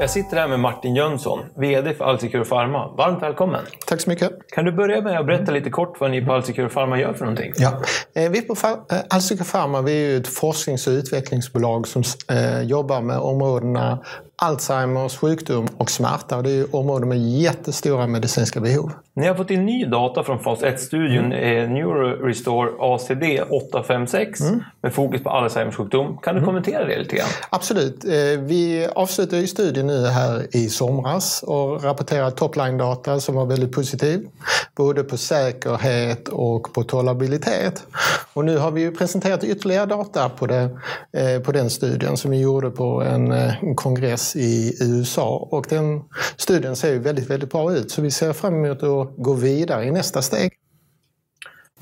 Jag sitter här med Martin Jönsson, VD för Alsecure Pharma. Varmt välkommen! Tack så mycket. Kan du börja med att berätta lite kort vad ni på Alsecure Pharma gör för någonting? Ja. Eh, vi på eh, Alsecure Pharma vi är ett forsknings och utvecklingsbolag som eh, jobbar med områdena Alzheimers sjukdom och smärta. Det är områden med jättestora medicinska behov. Ni har fått in ny data från fas 1-studien mm. NeuroRestore ACD 856 mm. med fokus på Alzheimers sjukdom. Kan du mm. kommentera det lite grann? Absolut. Vi avslutade studien nu här i somras och rapporterade topline-data som var väldigt positiv. Både på säkerhet och på tolerabilitet. Och nu har vi ju presenterat ytterligare data på, det, eh, på den studien som vi gjorde på en eh, kongress i USA och den studien ser ju väldigt, väldigt bra ut. Så vi ser fram emot att gå vidare i nästa steg.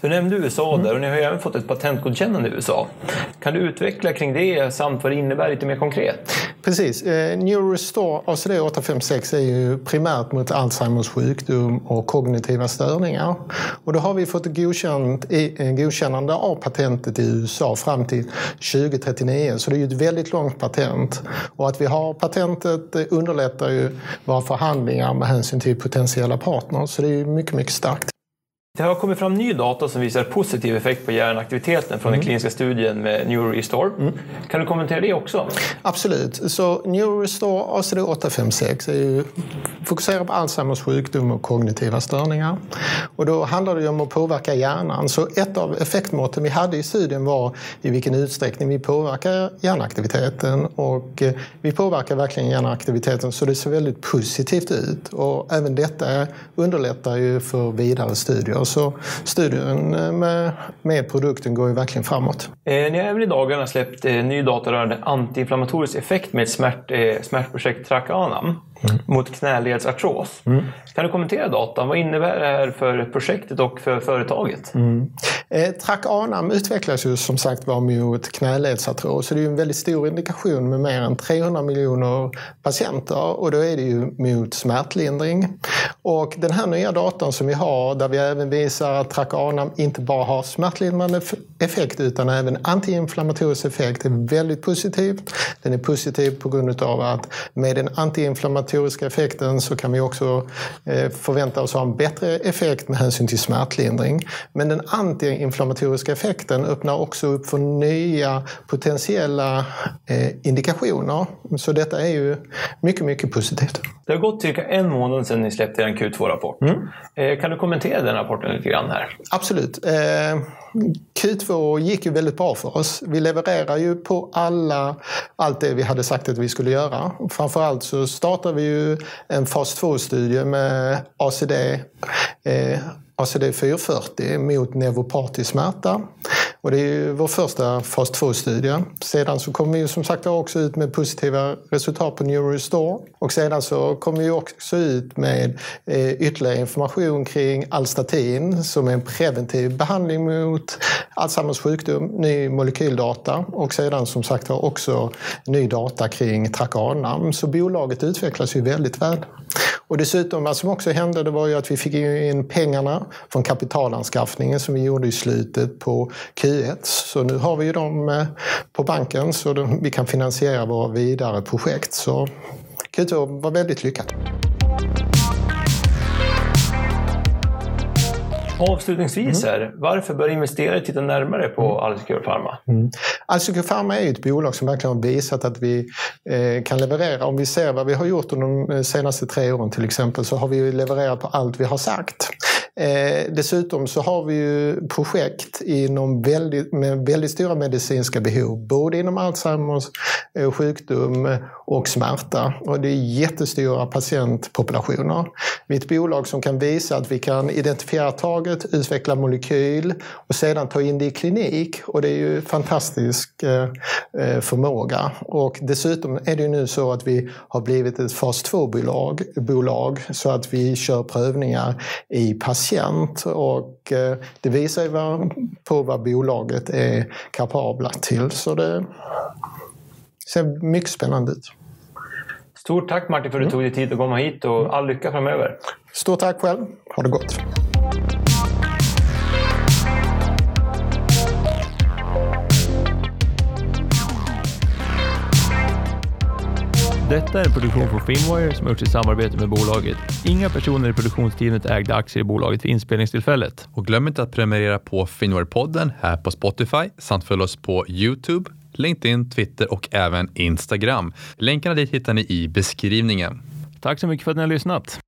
Du nämnde USA där och ni har ju även fått ett patentgodkännande i USA. Kan du utveckla kring det samt vad det innebär lite mer konkret? Precis. Eh, NeuroRestore ACD 856 är ju primärt mot Alzheimers sjukdom och kognitiva störningar. Och då har vi fått godkänt, eh, godkännande av patentet i USA fram till 2039. Så det är ju ett väldigt långt patent. Och att vi har patentet underlättar ju våra förhandlingar med hänsyn till potentiella partners. Så det är ju mycket, mycket starkt. Det har kommit fram ny data som visar positiv effekt på hjärnaktiviteten från mm. den kliniska studien med NeuroRestore. Mm. Kan du kommentera det också? Absolut. Så NeuroRestore ACD856 är ju fokuserar på Alzheimers sjukdom och kognitiva störningar. Och då handlar det om att påverka hjärnan. Så ett av effektmåtten vi hade i studien var i vilken utsträckning vi påverkar hjärnaktiviteten. Och eh, vi påverkar verkligen hjärnaktiviteten så det ser väldigt positivt ut. Och även detta underlättar ju för vidare studier. Så studien eh, med, med produkten går ju verkligen framåt. Eh, ni har även i dagarna släppt eh, ny data rörande antiinflammatorisk effekt med smärt, eh, smärtprojekt Tracana mm. mot knäledsartros. Mm. Kan du kommentera datan? Vad innebär det här för projektet och för företaget? Mm. Eh, Tracanam utvecklas ju som sagt var mot knäledsartros. Så det är en väldigt stor indikation med mer än 300 miljoner patienter och då är det ju mot smärtlindring. Och den här nya datan som vi har där vi även visar att Tracanam inte bara har smärtlindrande effekt utan även antiinflammatorisk effekt är väldigt positivt. Den är positiv på grund av att med den antiinflammatoriska effekten så kan vi också eh, förvänta oss ha en bättre effekt med hänsyn till smärtlindring. Men den antiinflammatoriska effekten öppnar också upp för nya potentiella eh, indikationer. Så detta är ju mycket, mycket positivt. Det har gått cirka en månad sedan ni släppte er Q2-rapport. Mm. Eh, kan du kommentera den rapporten lite grann här? Absolut. Q2 gick ju väldigt bra för oss. Vi levererar ju på alla, allt det vi hade sagt att vi skulle göra. Framförallt så startar vi ju en fas 2-studie med ACD eh, ACD 440 mot neuropatisk smärta. Och det är ju vår första fas 2-studie. Sedan så kommer vi som sagt också ut med positiva resultat på NeuroRestore. Och sedan så kommer vi också ut med eh, ytterligare information kring Alstatin som är en preventiv behandling mot Alzheimers sjukdom, ny molekyldata och sedan som sagt också ny data kring Tracanam. Så bolaget utvecklas ju väldigt väl. Och dessutom, vad som också hände det var ju att vi fick in pengarna från kapitalanskaffningen som vi gjorde i slutet på Q1. Så nu har vi ju dem eh, på banken så vi kan finansiera våra vidare projekt. Så Q2 var väldigt lyckat. Avslutningsvis mm. här, varför bör investerare titta närmare på mm. Alsecure Pharma? Mm. Alsecure Pharma är ett bolag som verkligen har visat att vi eh, kan leverera. Om vi ser vad vi har gjort under de senaste tre åren till exempel så har vi levererat på allt vi har sagt. Eh, dessutom så har vi ju projekt inom väldigt, med väldigt stora medicinska behov, både inom Alzheimers eh, sjukdom eh, och smärta. Och det är jättestora patientpopulationer. Vi är ett bolag som kan visa att vi kan identifiera taget, utveckla molekyl och sedan ta in det i klinik. Och det är ju fantastisk eh, eh förmåga. Och dessutom är det ju nu så att vi har blivit ett fas 2-bolag, så att vi kör prövningar i patienter patient och eh, det visar ju på vad bolaget är kapabla till. Så det ser mycket spännande ut. Stort tack Martin för att du tog dig tid att komma hit och all lycka framöver. Stort tack själv. Ha det gott. Detta är en produktion från Finwire som gjorts i samarbete med bolaget. Inga personer i produktionsteamet ägde aktier i bolaget vid inspelningstillfället. Och glöm inte att prenumerera på Finware-podden här på Spotify samt följ oss på Youtube, LinkedIn, Twitter och även Instagram. Länkarna dit hittar ni i beskrivningen. Tack så mycket för att ni har lyssnat.